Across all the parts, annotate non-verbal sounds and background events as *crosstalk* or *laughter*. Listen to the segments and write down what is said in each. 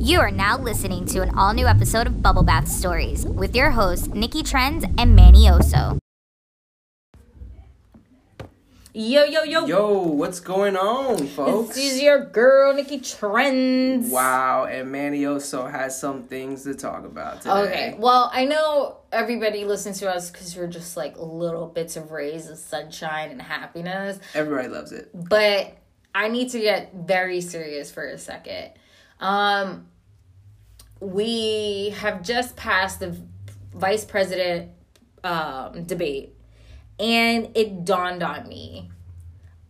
You are now listening to an all new episode of Bubble Bath Stories with your hosts, Nikki Trends and Manny Oso. Yo, yo, yo. Yo, what's going on, folks? This is your girl, Nikki Trends. Wow, and Manny also has some things to talk about today. Okay, well, I know everybody listens to us because we're just like little bits of rays of sunshine and happiness, Everybody loves it. but I need to get very serious for a second. Um, we have just passed the vice president um, debate, and it dawned on me.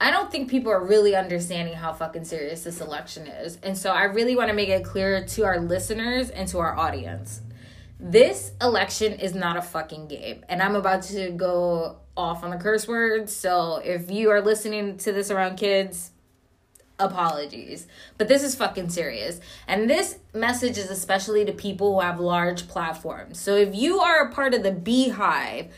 I don't think people are really understanding how fucking serious this election is. And so I really want to make it clear to our listeners and to our audience. This election is not a fucking game. And I'm about to go off on the curse words. So if you are listening to this around kids, apologies. But this is fucking serious. And this message is especially to people who have large platforms. So if you are a part of the beehive,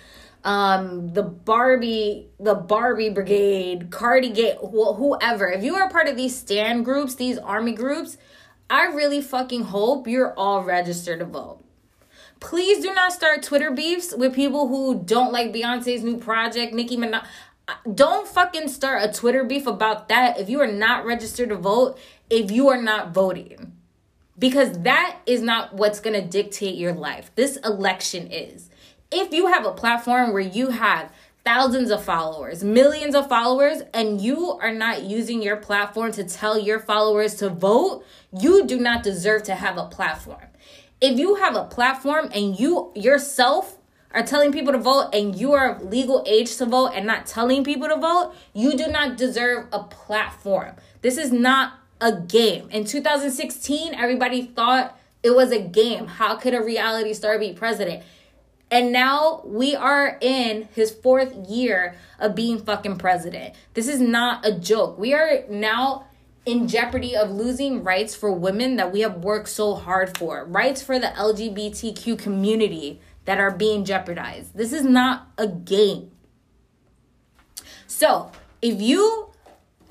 um the barbie the barbie brigade cardi gate wh- whoever if you are a part of these stand groups these army groups i really fucking hope you're all registered to vote please do not start twitter beefs with people who don't like beyonce's new project nicki minaj don't fucking start a twitter beef about that if you are not registered to vote if you are not voting. Because that is not what's going to dictate your life. This election is. If you have a platform where you have thousands of followers, millions of followers, and you are not using your platform to tell your followers to vote, you do not deserve to have a platform. If you have a platform and you yourself are telling people to vote and you are of legal age to vote and not telling people to vote, you do not deserve a platform. This is not a game. In 2016, everybody thought it was a game. How could a reality star be president? And now we are in his fourth year of being fucking president. This is not a joke. We are now in jeopardy of losing rights for women that we have worked so hard for, rights for the LGBTQ community that are being jeopardized. This is not a game. So, if you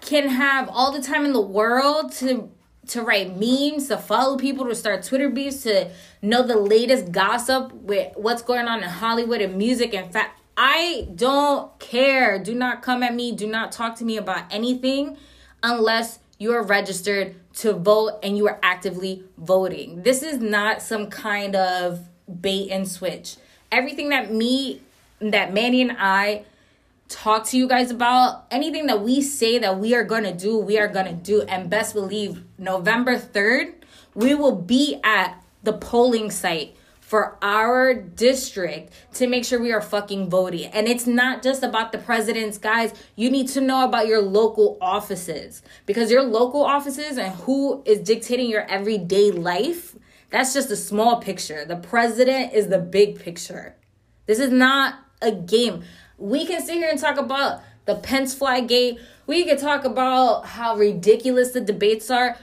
can have all the time in the world to to write memes, to follow people, to start Twitter beefs, to know the latest gossip with what's going on in Hollywood and music and fact. I don't care. Do not come at me. Do not talk to me about anything unless you are registered to vote and you are actively voting. This is not some kind of bait and switch. Everything that me, that Manny and I talk to you guys about anything that we say that we are to do we are to do. And best believe november 3rd we will be at the polling site for our district to make sure we are fucking voting and it's not just about the presidents guys. You need to know about your local offices. Because your local offices and who is dictating your everyday life that's just a small picture the president is the big picture this is not a game we can sit here and talk about the Pence flag gate. We can talk about how ridiculous the debates are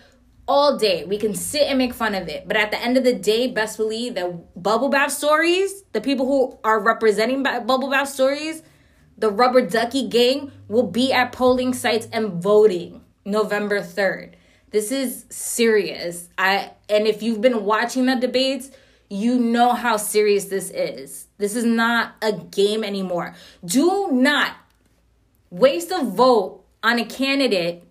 all day. We can sit and make fun of it. But at the end of the day, best believe that Bubble Bath Stories, the people who are representing Bubble Bath Stories, the Rubber Ducky Gang, will be at polling sites and voting November 3rd. This is serious. I and if you've been watching the debates, you know how serious this is. This is not a game anymore. Do not waste a vote on a candidate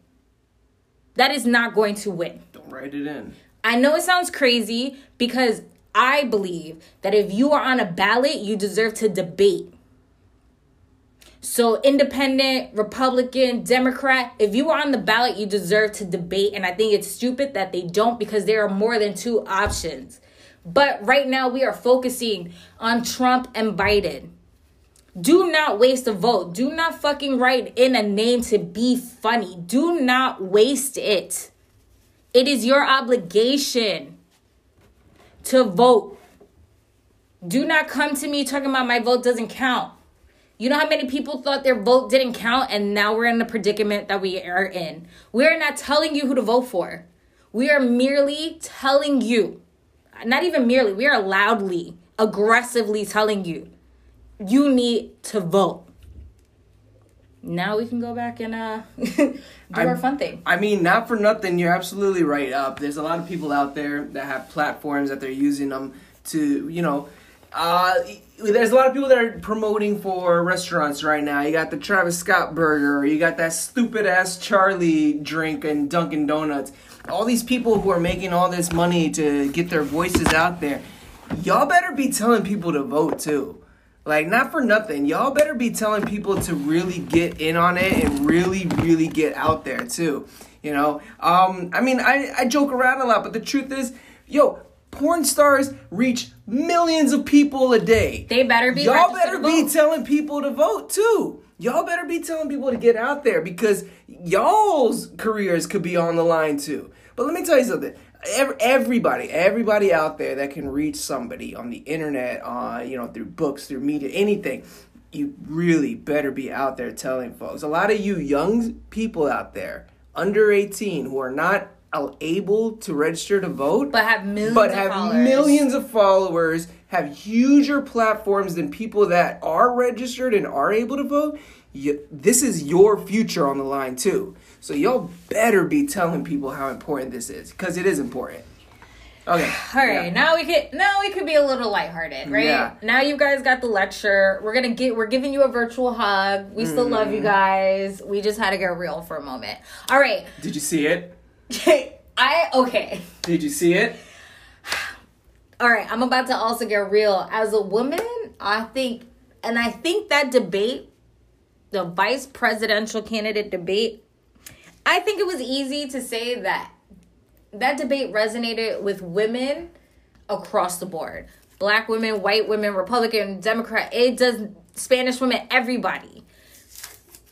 that is not going to win. Don't write it in. I know it sounds crazy because I believe that if you are on a ballot, you deserve to debate. So, independent, Republican, Democrat, if you are on the ballot, you deserve to debate. And I think it's stupid that they don't because there are more than two options. But right now, we are focusing on Trump and Biden. Do not waste a vote. Do not fucking write in a name to be funny. Do not waste it. It is your obligation to vote. Do not come to me talking about my vote doesn't count. You know how many people thought their vote didn't count, and now we're in the predicament that we are in. We are not telling you who to vote for. We are merely telling you, not even merely, we are loudly, aggressively telling you, you need to vote. now we can go back and uh *laughs* do our fun thing. I mean, not for nothing. You're absolutely right. Uh, there's a lot of people out there that have platforms that they're using them to, you know. Uh, there's a lot of people that are promoting for restaurants right now. You got the Travis Scott burger. You got that stupid ass Charli drink and Dunkin' Donuts. All these people who are making all this money to get their voices out there. Y'all better be telling people to vote too. Like, not for nothing. Y'all better be telling people to really get in on it and really, really get out there too. You know? Um, I mean, I, I joke around a lot, but the truth is, yo, porn stars reach millions of people a day. They better be Y'all better be vote. telling people to vote too. Y'all better be telling people to get out there because y'all's careers could be on the line too. But let me tell you something. Everybody, everybody out there that can reach somebody on the internet, uh, you know, through books, through media, anything, you really better be out there telling folks. A lot of you young people out there, under 18, who are not able to register to vote, But have millions but of have followers. millions of followers, have huger platforms than people that are registered and are able to vote. You, this is your future on the line too. So y'all better be telling people how important this is because it is important. Okay. *sighs* All right, Yeah. now we could now we could be a little lighthearted, right? Yeah. Now you guys got the lecture. We're gonna get we're giving you a virtual hug. We still love Mm-hmm. you guys. We just had to get real for a moment. All right. Did you see it? *laughs* I okay. Did you see it? All right, I'm about to also get real. As a woman, I think and I think that debate, the vice presidential candidate debate, I think it was easy to say that that debate resonated with women across the board. Black women, white women, Republican, Democrat, it does Spanish women, everybody.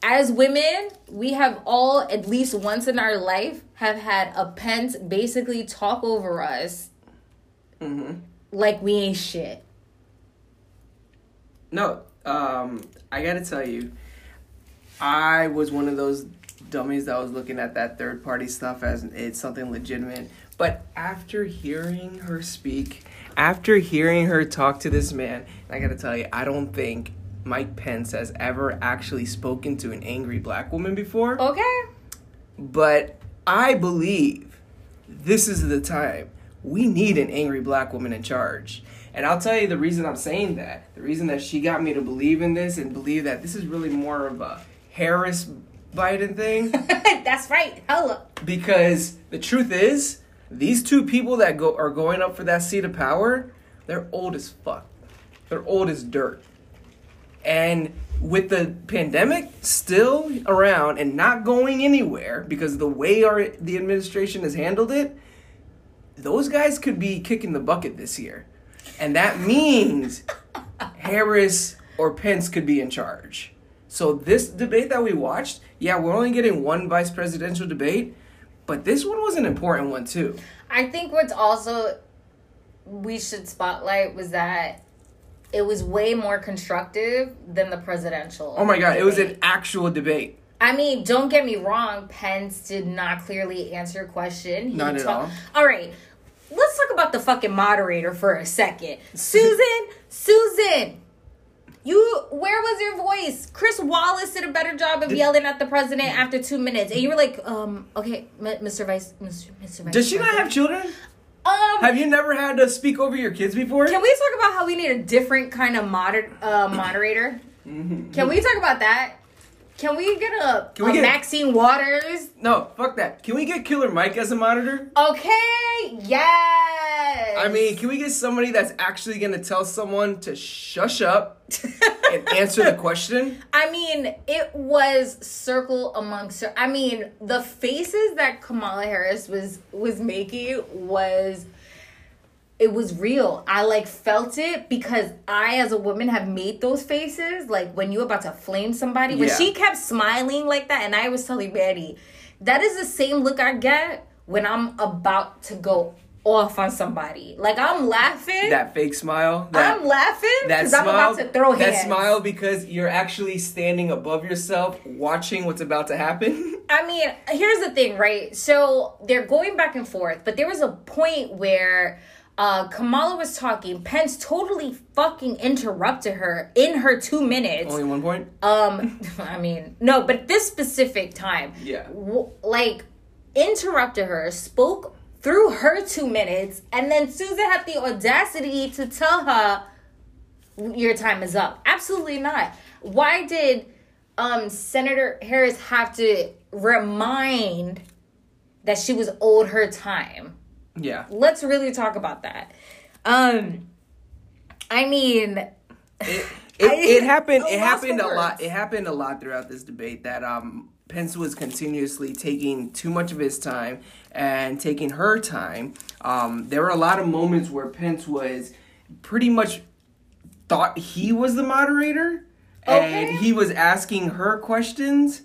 As women, we have all at least once in our life have had a Pence basically talk over us like we ain't shit. No. Um, I gotta tell you, I was one of those dummies that was looking at that third party stuff as it's something legitimate. But after hearing her speak, after hearing her talk to this man, I gotta tell you, I don't think Mike Pence has ever actually spoken to an angry black woman before. Okay. But I believe this is the time. We need an angry black woman in charge. And I'll tell you the reason I'm saying that. The reason that she got me to believe in this and believe that this is really more of a Harris Biden thing. *laughs* That's right. Hello. because the truth is, these two people that go are going up for that seat of power, they're old as fuck. They're old as dirt. And with the pandemic still around and not going anywhere because the way our the administration has handled it, those guys could be kicking the bucket this year. And that means Harris or Pence could be in charge. So this debate that we watched, yeah, we're only getting one vice presidential debate, but this one was an important one too. I think what's also we should spotlight was that it was way more constructive than the presidential. Oh my god, it was an actual debate. I mean, don't get me wrong. Pence did not clearly answer a question. He Not at all. All right, let's talk about the fucking moderator for a second. Susan, Susan, you where was your voice? Chris Wallace did a better job of yelling at the president after two minutes, and you were like, um, okay, Mr. Vice, Mr. Mr. Vice. Does she not have children? Um, Have you never had to speak over your kids before? Can we talk about how we need a different kind of moder- uh, moderator? Can we talk about that? Can we get a, Can we a get- Maxine Waters? no, fuck that. Can we get Killer Mike as a monitor? Okay, yes. I mean, can we get somebody that's actually gonna tell someone to shush up and answer the question? *laughs* I mean, it was circle amongst. Cir- I mean, the faces that Kamala Harris was was making was it was real. I like felt it because I, as a woman, have made those faces. Like when you about to flame somebody, but Yeah. she kept smiling like that, and I was telling Manny, that is the same look I get when I'm about to go off on somebody. Like I'm laughing. That fake smile. That, I'm laughing that because I'm about to throw that hands. smile because you're actually standing above yourself, watching what's about to happen. *laughs* I mean, here's the thing, right? So they're going back and forth, but there was a point where Uh, Kamala was talking. Pence totally fucking interrupted her in her two minutes. Only one point. Um, *laughs* I mean, no, but this specific time, Yeah. w- like interrupted her, spoke through her two minutes, and then Susan had the audacity to tell her, "Your time is up." Absolutely not. Why did um Senator Harris have to remind that she was owed her time? Yeah. Let's really talk about that. Um, I mean. It, it happened. *laughs* I It happened for a lot. It happened a lot throughout this debate that um, Pence was continuously taking too much of his time and taking her time. Um, there were a lot of moments where Pence was pretty much thought he was the moderator, and Okay. he was asking her questions.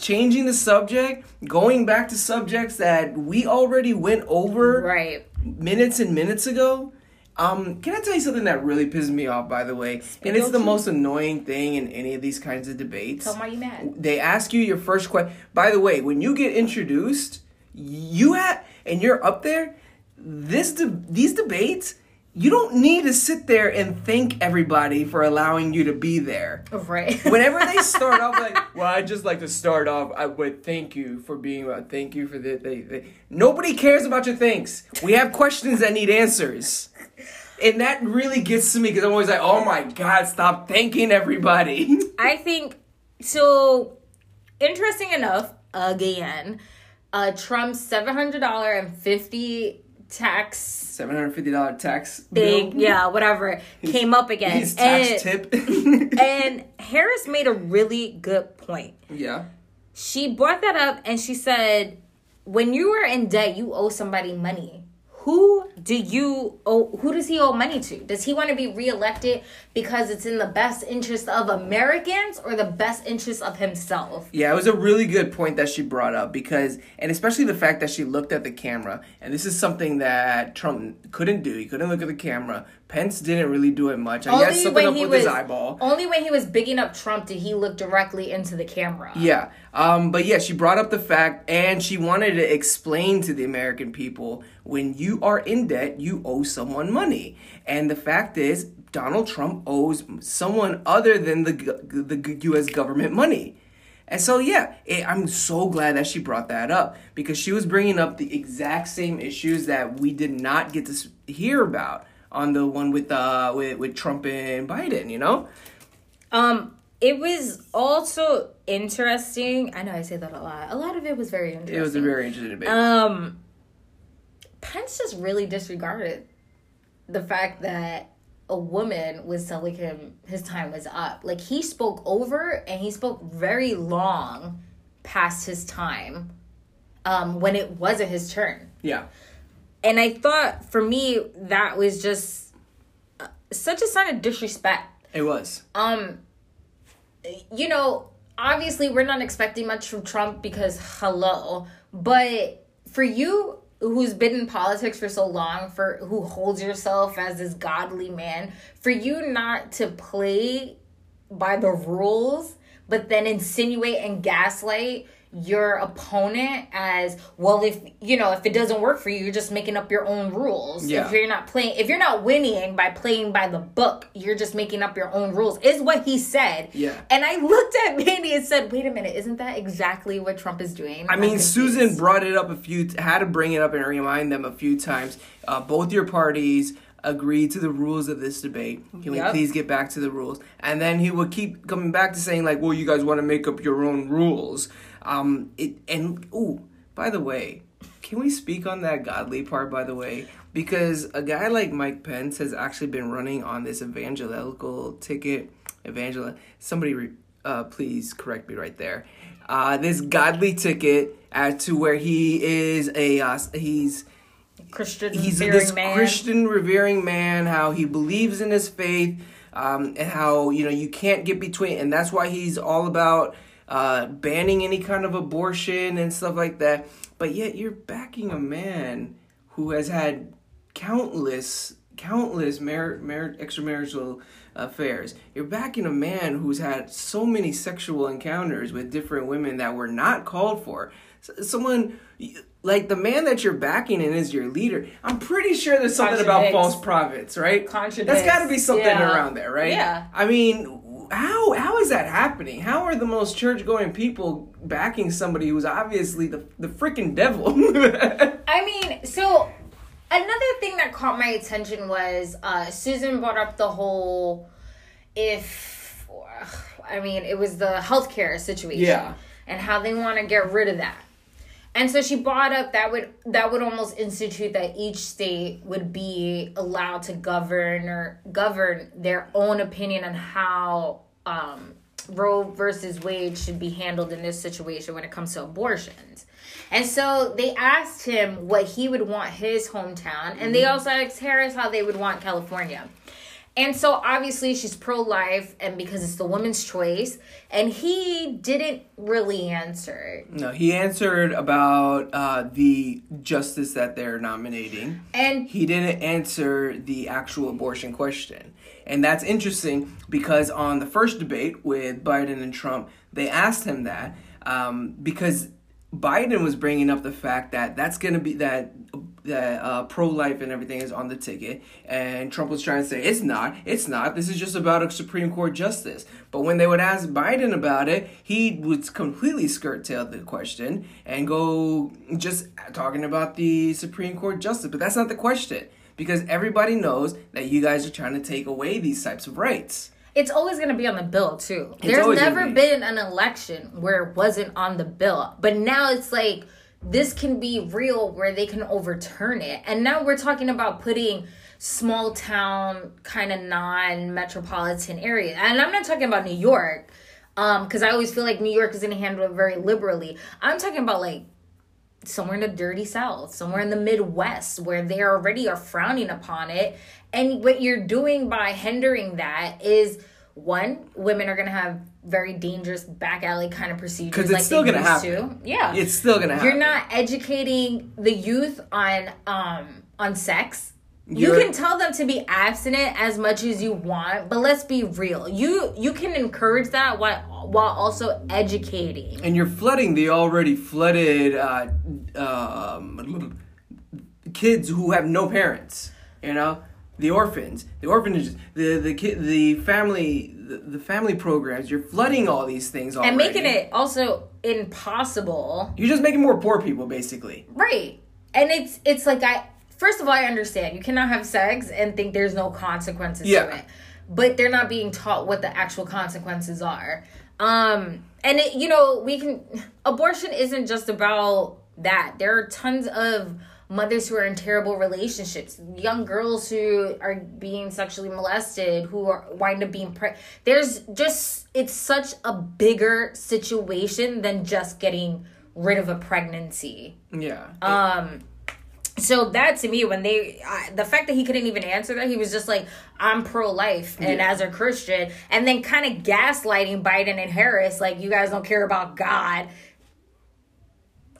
Changing the subject, going back to subjects that we already went over Right. minutes and minutes ago. Um, can I tell you something that really pisses me off, by the way? and it's the most annoying thing in any of these kinds of debates. Tell why you mad. They ask you your first question. By the way, when you get introduced, you have, and you're up there. This de- these debates, you don't need to sit there and thank everybody for allowing you to be there. Right. *laughs* Whenever they start off like, *laughs* well, I just like to start off I would thank you for being, uh, thank you for the, they, they. Nobody cares about your thanks. We have questions that need answers. And that really gets to me because I'm always like, oh my God, stop thanking everybody. *laughs* I think so. Interesting enough, again, uh, Trump's seven hundred dollar fifty tax $750 tax thing, bill. yeah, whatever, *laughs* came up again. His tax and, tip. *laughs* and *laughs* Harris made a really good point. yeah. She brought that up and she said, "When you are in debt, you owe somebody money." Who do you owe? Who does he owe money to? Does he want to be reelected because it's in the best interest of Americans or the best interest of himself? Yeah, it was a really good point that she brought up because, and especially the fact that she looked at the camera, and this is something that Trump couldn't do. He couldn't look at the camera. Pence didn't really do it much. I guess something up with his eyeball. Only when he was bigging up Trump did he look directly into the camera. Yeah, um, but yeah, she brought up the fact, and she wanted to explain to the American people when you are in debt, you owe someone money, and the fact is, Donald Trump owes someone other than the the U.S. government money. And so, yeah, it, I'm so glad that she brought that up because she was bringing up the exact same issues that we did not get to hear about on the one with uh with, with Trump and Biden. You know? Um, it was also interesting. I know I say that a lot. A lot of it was very interesting. It was a very interesting debate. Um, Pence just really disregarded the fact that a woman was telling him his time was up. Like he spoke over and he spoke very long past his time um, when it wasn't his turn. yeah. And I thought for me that was just uh, such a sign of disrespect It was. um you know obviously we're not expecting much from trump because hello but for you who's been in politics for so long for who holds yourself as this godly man for you not to play by the rules but then insinuate and gaslight your opponent as well if you know if it doesn't work for you you're just making up your own rules Yeah. if you're not playing if you're not winning by playing by the book you're just making up your own rules is what he said Yeah. and i looked at manny and said wait a minute isn't that exactly what trump is doing I I'm mean, confused. Susan brought it up a few, had to bring it up and remind them a few times. Uh, both your parties agreed to the rules of this debate. Can we please get back to the rules? And then he would keep coming back to saying like, "Well, you guys want to make up your own rules." Um, it and ooh, by the way, can we speak on that godly part? By the way, because a guy like Mike Pence has actually been running on this evangelical ticket. Evangel, somebody, re, uh, please correct me right there. Uh, this godly ticket as to where he is a uh, he's christian he's this man Christian revering man, how he believes in his faith, um, and how you know you can't get between, and that's why he's all about uh, banning any kind of abortion and stuff like that. But yet you're backing a man who has had countless countless mar- mar- extramarital affairs. You're backing a man who's had so many sexual encounters with different women that were not called for. Someone like the man that you're backing and is your leader. I'm pretty sure there's something about false prophets, right? Contradicts. That's got to be something Yeah. around there, right? Yeah. I mean, how how is that happening? How are the most church going people backing somebody who's obviously the the freaking devil? *laughs* I mean, so another thing that caught my attention was uh, Susan brought up the whole if I mean it was the healthcare situation Yeah. and how they want to get rid of that. And so she brought up that would that would almost institute that each state would be allowed to govern or govern their own opinion on how um, Roe versus Wade should be handled in this situation when it comes to abortions. And so they asked him what he would want his hometown, and they also asked Harris how they would want California. And so obviously she's pro life, and because it's the woman's choice, and he didn't really answer. no, he answered about uh, the justice that they're nominating. And He didn't answer the actual abortion question. And that's interesting because on the first debate with Biden and Trump, they asked him that um, because Biden was bringing up the fact that that's going to be that that uh, pro life and everything is on the ticket, and Trump was trying to say it's not, it's not. This is just about a Supreme Court justice. But when they would ask Biden about it, he would completely skirt tail the question and go just talking about the Supreme Court justice. But that's not the question because everybody knows that you guys are trying to take away these types of rights. it's always going to be on the bill too. There's never be. been an election where it wasn't on the bill. But now it's like this can be real where they can overturn it. And now we're talking about putting small town kind of non-metropolitan area. And I'm not talking about New York um cuz I always feel like New York is going to handle it very liberally. I'm talking about like somewhere in the dirty south somewhere in the midwest where they already are frowning upon it and what you're doing by hindering that is one women are to have very dangerous back alley kind of procedures 'Cause it's like still gonna happen. to yeah It's still gonna happen. you're not educating the youth on um on sex you You're- can tell them to be abstinent as much as you want but let's be real you you can encourage that while while also educating and you're flooding the already flooded uh, um, kids who have no parents. You know, the orphans, the orphanages, the the kid, the family, the, the family programs. You're flooding all these things already. and making it also impossible You're just making more poor people, basically. right and it's it's like i first of all i understand you cannot have sex and think there's no consequences Yeah. to it but they're not being taught what the actual consequences are um and it, you know we can abortion isn't just about that there are tons of mothers who are in terrible relationships young girls who are being sexually molested who are wind up being pregnant. there's just it's such a bigger situation than just getting rid of a pregnancy Yeah. um so that to me when they I, the fact that he couldn't even answer that he was just like i'm pro-life and Yeah. as a christian and then kind of gaslighting biden and harris like you guys don't care about god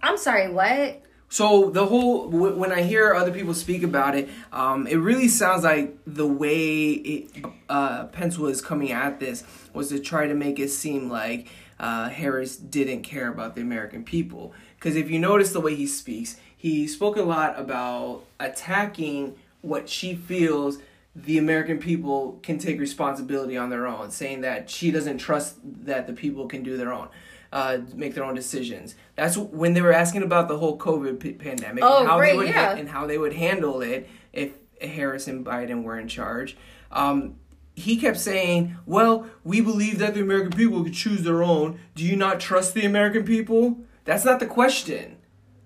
i'm sorry what So the whole w- when I hear other people speak about it, um, it really sounds like the way it, uh, Pence was coming at this was to try to make it seem like uh, Harris didn't care about the American people. Because if you notice the way he speaks, he spoke a lot about attacking what she feels the American people can take responsibility on their own, saying that she doesn't trust that the people can do their own, uh, make their own decisions. That's when they were asking about the whole COVID p- pandemic Oh, and how right, they would yeah. and how they would handle it if Harris and Biden were in charge. Um, he kept saying, "Well, we believe that the American people could choose their own. Do you not trust the American people?" That's not the question.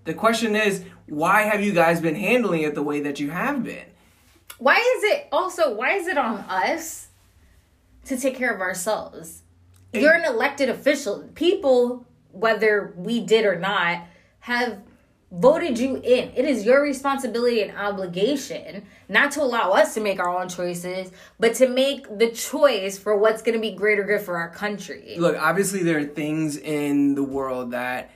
The question is, why have you guys been handling it the way that you have been? why is it also why is it on us to take care of ourselves you're an elected official. People whether we did or not have voted you in. It is your responsibility and obligation not to allow us to make our own choices but to make the choice for what's going to be greater good for our country. Look, obviously there are things in the world that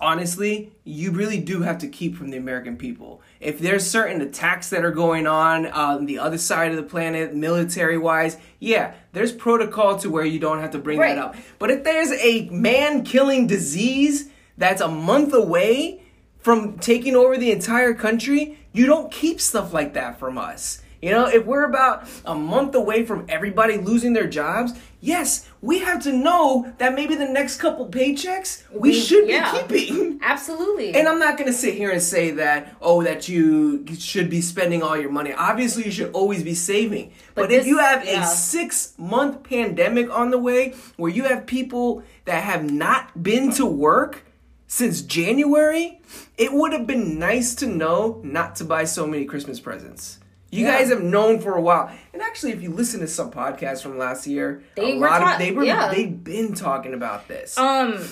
honestly, you really do have to keep from the American people. If there's certain attacks that are going on on the other side of the planet, military wise, yeah, there's protocol to where you don't have to bring Right. that up. But if there's a man killing disease that's a month away from taking over the entire country, you don't keep stuff like that from us. You know, if we're about a month away from everybody losing their jobs, yes, we have to know that maybe the next couple paychecks we, We- should yeah. be keeping. Absolutely. And I'm not going to sit here and say that, oh, that you should be spending all your money. Obviously, you should always be saving. But, But if you have yeah. a six month pandemic on the way where you have people that have not been to work since January, it would have been nice to know not to buy so many Christmas presents. You Yeah. guys have known for a while. And actually, if you listen to some podcasts from last year, They a were lot ta- of they were yeah. they've been talking about this. Um,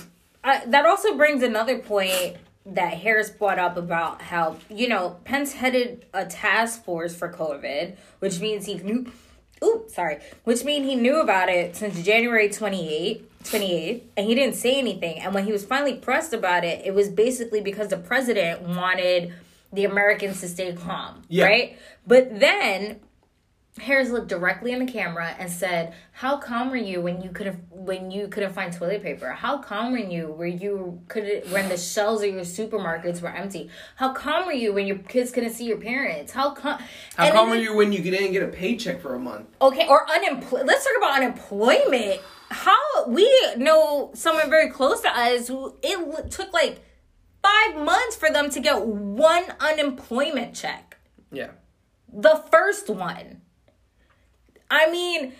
I, that also brings another point that Harris brought up about how you know Pence headed a task force for COVID, which means he knew. Ooh, sorry. Which means he knew about it since January 28th, 28th, and he didn't say anything. And when he was finally pressed about it, it was basically because the president wanted the Americans to stay calm, Yeah. right? But then Harris looked directly in the camera and said, "How calm were you when you could have when you couldn't find toilet paper? How calm were you where you could when the shelves of your supermarkets were empty? How calm were you when your kids couldn't see your parents? How calm? How come are you when you didn't get a paycheck for a month? Okay, or unemployed. Let's talk about unemployment. How we know someone very close to us who it took like five months for them to get one unemployment check Yeah. the first one. I mean,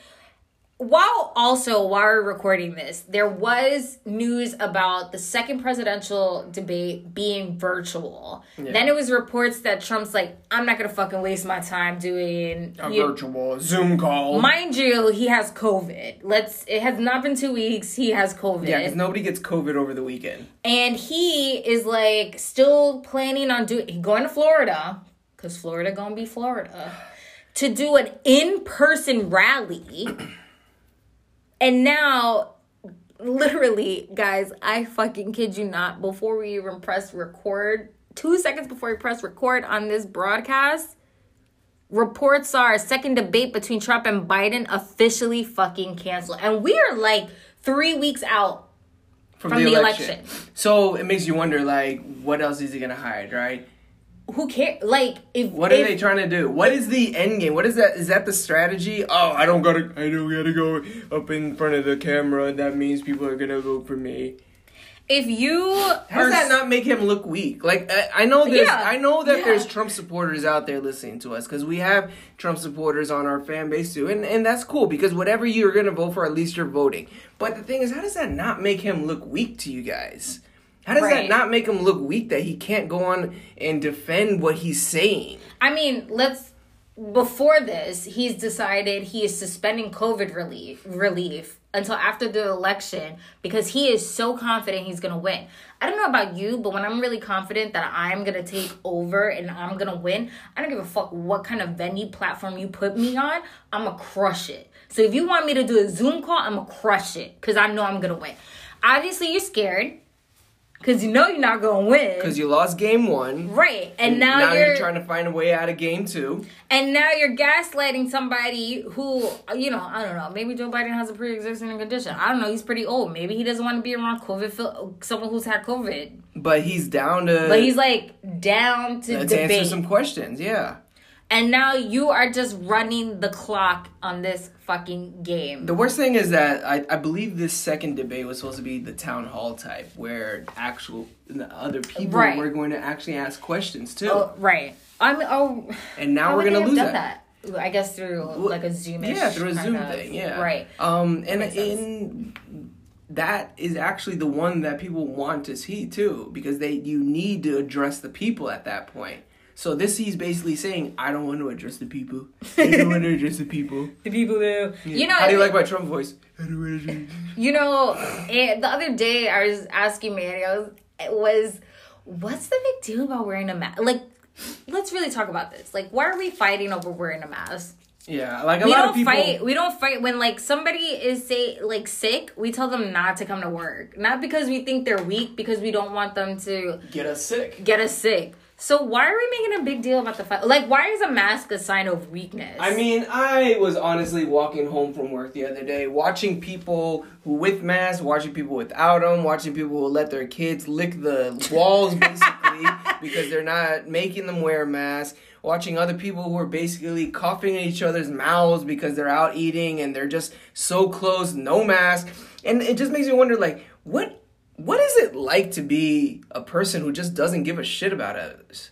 while also while we're recording this, there was news about the second presidential debate being virtual. Then it was reports that Trump's like, I'm not gonna fucking waste my time doing A you- virtual Zoom call. Mind you, he has COVID. Let's. It has not been two weeks. He has COVID. yeah, because nobody gets COVID over the weekend. and he is like still planning on doing he going to Florida because Florida gonna be Florida to do an in-person rally and now literally guys I fucking kid you not before we even press record two seconds before we press record on this broadcast reports are a second debate between Trump and Biden officially fucking canceled and we are like three weeks out From, From the, the election. election. So it makes you wonder, like, what else is he gonna hide, right? Who cares? Like, if What are if, they trying to do? What is the end game? What is that? Is that the strategy? Oh, I don't gotta, I don't gotta go up in front of the camera. That means people are gonna vote for me. if you How does that not make him look weak? Like I, I know there's, Yeah, I know that yeah. there's Trump supporters out there listening to us because we have Trump supporters on our fan base too, and and that's cool because whatever you're gonna vote for, at least you're voting. But the thing is, how does that not make him look weak to you guys? How does Right. that not make him look weak that he can't go on and defend what he's saying? I mean, let's before this, he's decided he is suspending COVID relief relief until after the election because he is so confident he's gonna win. I don't know about you, but when I'm really confident that I'm gonna take over and I'm gonna win, I don't give a fuck what kind of venue platform you put me on, I'ma crush it. So if you want me to do a Zoom call, I'ma crush it because I know I'm gonna win. Obviously, you're scared because you know you're not gonna win. Because you lost game one. Right, and now, now you're, you're trying to find a way out of game two. and now you're gaslighting somebody who, you know, I don't know. Maybe Joe Biden has a pre-existing condition. I don't know. He's pretty old. Maybe he doesn't want to be around COVID, someone who's had COVID. But he's down to But he's like down to let's debate. answer some questions. Yeah. And now you are just running the clock on this fucking game. The worst thing is that I, I believe this second debate was supposed to be the town hall type, where actual the other people Right. were going to actually ask questions too. oh, right. I mean, oh, and now we're gonna lose that. that? I guess through like a Zoom. Yeah, through a Zoom thing. Yeah. Right. Um, and in that is actually the one that people want to see too, because they you need to address the people at that point. So this he's basically saying, I don't want to address the people. *laughs* I don't want to address the people. The people who, you know, How do you like my Trump voice? I don't want to address- You know, eh, the other day I was asking Manny, I was, it was, what's the big deal about wearing a mask? Like, let's really talk about this. Like, why are we fighting over wearing a mask? Yeah, like a we lot don't of people. fight. We don't fight when like somebody is say like sick. We tell them not to come to work, not because we think they're weak, because we don't want them to Get us sick. get us sick. So why are we making a big deal about the fact? Like, why is a mask a sign of weakness? I mean, I was honestly walking home from work the other day, watching people who with masks, watching people without them, watching people who let their kids lick the walls *laughs* basically because they're not making them wear masks. Watching other people who are basically coughing in each other's mouths because they're out eating and they're just so close, no mask, and it just makes me wonder, like, what what is it like to be a person who just doesn't give a shit about others?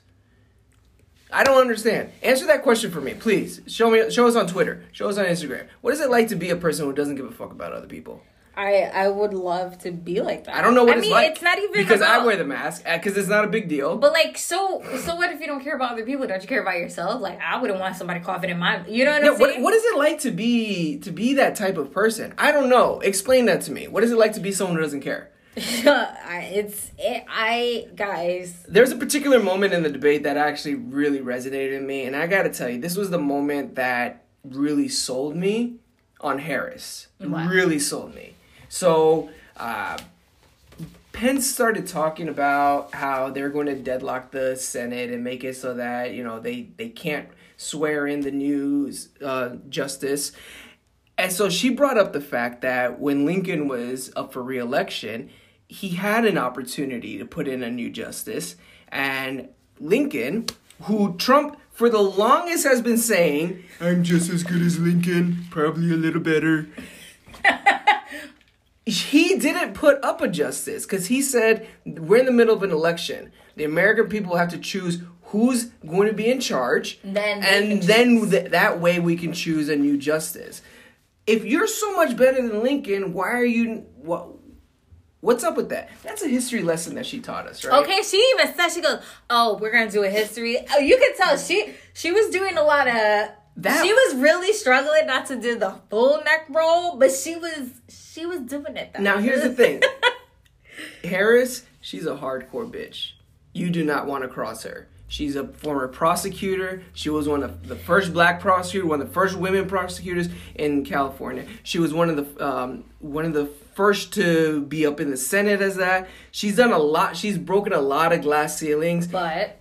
I don't understand. Answer that question for me, please. Show me. Show us on Twitter. Show us on Instagram. What is it like to be a person who doesn't give a fuck about other people? I I would love to be like that. I don't know what I it's mean, like. it's not even because I wear the mask uh, because it's not a big deal. But like, so so what if you don't care about other people? Don't you care about yourself? Like, I wouldn't want somebody coughing in my. You know what Yeah, I'm what, saying? what is it like to be to be that type of person? I don't know. Explain that to me. What is it like to be someone who doesn't care? *laughs* It's it, I guys. There's a particular moment in the debate that actually really resonated in me, and I gotta tell you, this was the moment that really sold me on Harris. Wow. Really sold me. So, uh, Pence started talking about how they're going to deadlock the Senate and make it so that you know they they can't swear in the new uh, justice. And so she brought up the fact that when Lincoln was up for reelection, he had an opportunity to put in a new justice. And Lincoln, who Trump for the longest has been saying, I'm just as good as Lincoln, probably a little better. *laughs* he didn't put up a justice because he said we're in the middle of an election. The American people have to choose who's going to be in charge, Then and then th- that way we can choose a new justice. If you're so much better than Lincoln, why are you what? What's up with that? That's a history lesson that she taught us, right? Okay, she even said she goes, "Oh, we're gonna do a history." Oh, you can tell she she was doing a lot of. That- she was really struggling not to do the full neck roll, but she was she was doing it. Though. Now here's the thing. *laughs* Harris, she's a hardcore bitch. You do not want to cross her. She's a former prosecutor. She was one of the first black prosecutors, one of the first women prosecutors in California. She was one of the um, one of the first to be up in the Senate as that. She's done a lot. She's broken a lot of glass ceilings. but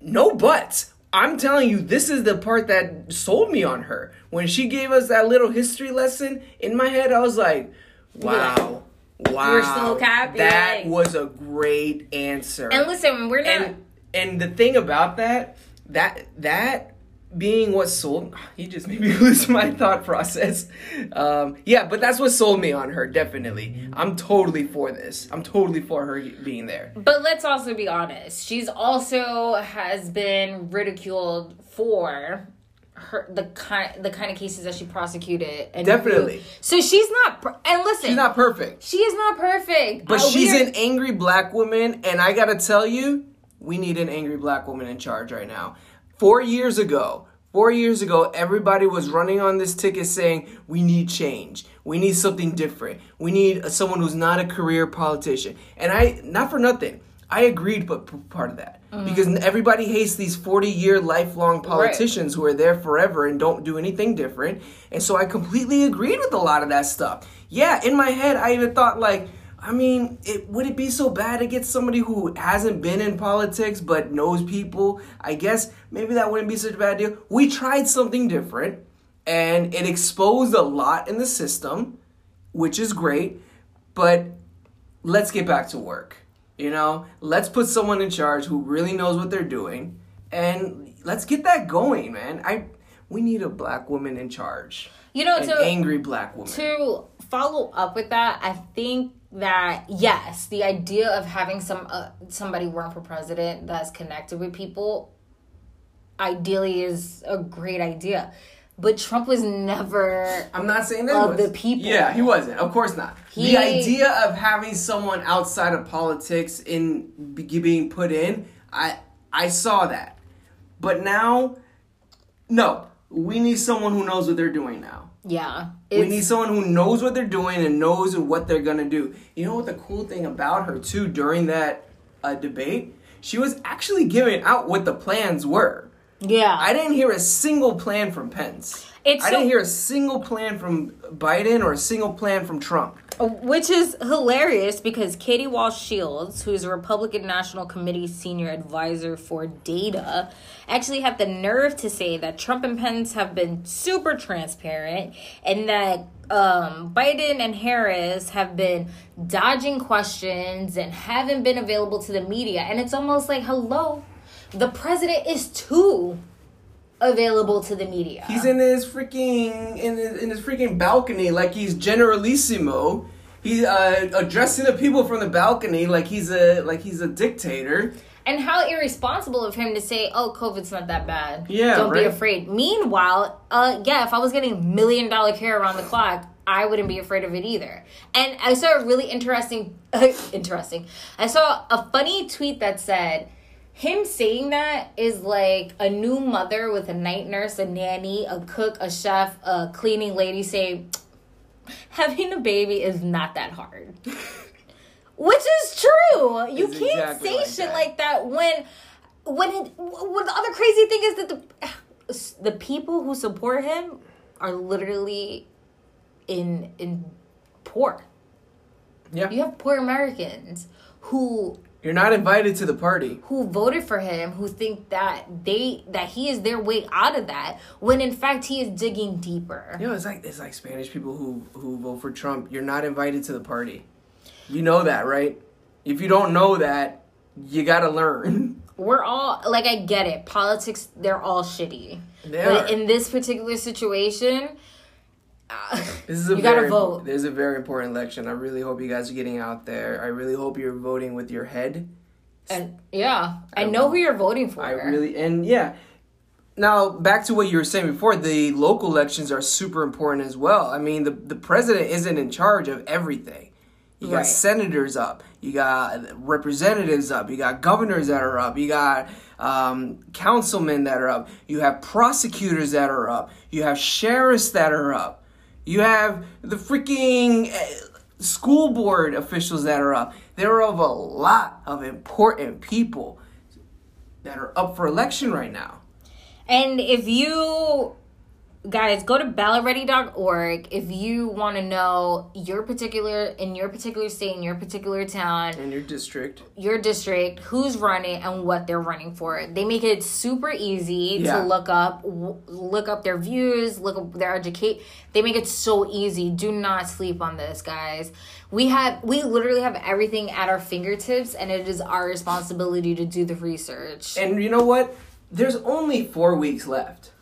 No buts. I'm telling you, this is the part that sold me on her. When she gave us that little history lesson, in my head, I was like, wow. Wow. were happy, That was a great answer. and listen, we're not. and and the thing about that, that that being what sold *sighs* he just made me *laughs* lose my thought process. Um, yeah, but that's what sold me on her, definitely. I'm totally for this. I'm totally for her being there. But let's also be honest. She's also has been ridiculed for her the kind the kind of cases that she prosecuted. And Definitely. So she's not. Per- and listen, She's not perfect. she is not perfect. But Uh, she's are- an angry black woman, and I gotta tell you, we need an angry black woman in charge right now. Four years ago, four years ago, everybody was running on this ticket saying, we need change. We need something different. We need someone who's not a career politician. And I, not for nothing, I agreed, but part of that. Mm. Because everybody hates these 40 year lifelong politicians who are there forever and don't do anything different. And so I completely agreed with a lot of that stuff. Yeah, in my head, I even thought, like, I mean, it, would it be so bad to get somebody who hasn't been in politics but knows people? I guess maybe that wouldn't be such a bad deal. We tried something different and it exposed a lot in the system, which is great, but let's get back to work. You know, let's put someone in charge who really knows what they're doing and let's get that going, man. I we need a black woman in charge. you know An to angry black woman. to follow up with that. I think that yes, the idea of having some uh, somebody run for president that's connected with people, ideally, is a great idea. But Trump was never I'm not saying that of was. the people. Yeah, he wasn't. Of course not. He- the idea of having someone outside of politics in being put in, I I saw that. But now, no, we need someone who knows what they're doing now. Yeah. We need someone who knows what they're doing and knows what they're gonna do. You know what the cool thing about her too during that uh, debate? She was actually giving out what the plans were. Yeah. I didn't hear a single plan from Pence. It's I so- didn't hear a single plan from Biden or a single plan from Trump. Which is hilarious because Katie Walsh Shields, who is a Republican National Committee senior advisor for data, actually had the nerve to say that Trump and Pence have been super transparent and that um, Biden and Harris have been dodging questions and haven't been available to the media. And it's almost like, hello, the president is too available to the media. He's in his freaking in his, in his freaking balcony like he's generalissimo. He's uh, addressing the people from the balcony like he's a like he's a dictator. And how irresponsible of him to say, "Oh, COVID's not that bad. Yeah, don't be afraid." Meanwhile, uh, yeah, if I was getting million dollar care around the clock, I wouldn't be afraid of it either. And I saw a really interesting, *laughs* interesting. I saw a funny tweet that said, "Him saying that is like a new mother with a night nurse, a nanny, a cook, a chef, a cleaning lady saying." *sniffs* Having a baby is not that hard. *laughs* Which is true. You It's can't exactly say like shit that. like that when when it when the other crazy thing is that the *sighs* the people who support him are literally in in poor. Yeah, You have poor Americans who you're not invited to the party. who voted for him who think that they that he is their way out of that when in fact he is digging deeper. You know, it's like it's like Spanish people who who vote for Trump. You're not invited to the party. You know that, right? If you don't know that, you gotta learn. *laughs* we're all like I get it. Politics, they're all shitty. They but are. in this particular situation, This is a you gotta very, vote. This is a very important election. I really hope you guys are getting out there. I really hope you're voting with your head. And yeah, I know who you're voting for. I really and yeah. Now back to what you were saying before. The local elections are super important as well. I mean, the the president isn't in charge of everything. You got Right. senators up. You got representatives up. You got governors that are up. You got um, councilmen that are up. You have prosecutors that are up. You have sheriffs that are up. You have the freaking eh, school board officials that are up. There are a lot of important people that are up for election right now. And if you guys go to ballotready.org if you want to know your particular in your particular state in your particular town In your district. your district who's running and what they're running for they make it super easy Yeah. to look up w- look up their views look up their educate they make it so easy do not sleep on this guys we have we literally have everything at our fingertips and it is our responsibility to do the research And you know what? There's only four weeks left.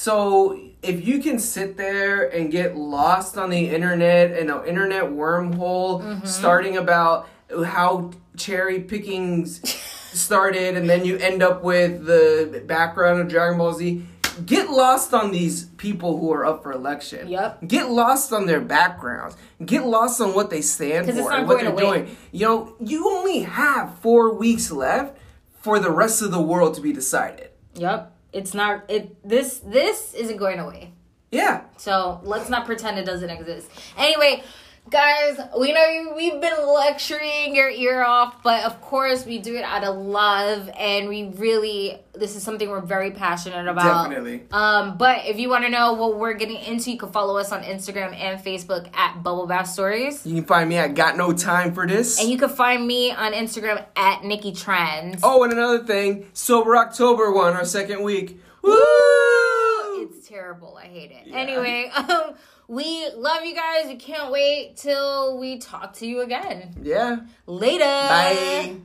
So if you can sit there and get lost on the internet and an internet wormhole starting about how cherry pickings *laughs* started and then you end up with the background of Dragon Ball Z, get lost on these people who are up for election. Yep. Get lost on their backgrounds. Get lost on what they stand for and what they're doing. You know, you only have four weeks left for the rest of the world to be decided. yep it's not it this this isn't going away Yeah. So let's not pretend it doesn't exist. Anyway, guys, we know we've been lecturing your ear off, but of course we do it out of love, and we really this is something we're very passionate about. Definitely. Um, but if you want to know what we're getting into, you can follow us on Instagram and Facebook at Bubble Bath Stories. You can find me at Got No Time for This. And you can find me on Instagram at Nikki Trends. oh, and another thing, Sober October one, our second week. Woo! It's terrible. I hate it. Anyway, *laughs* um, we love you guys. We can't wait till we talk to you again. Yeah. Later. Bye.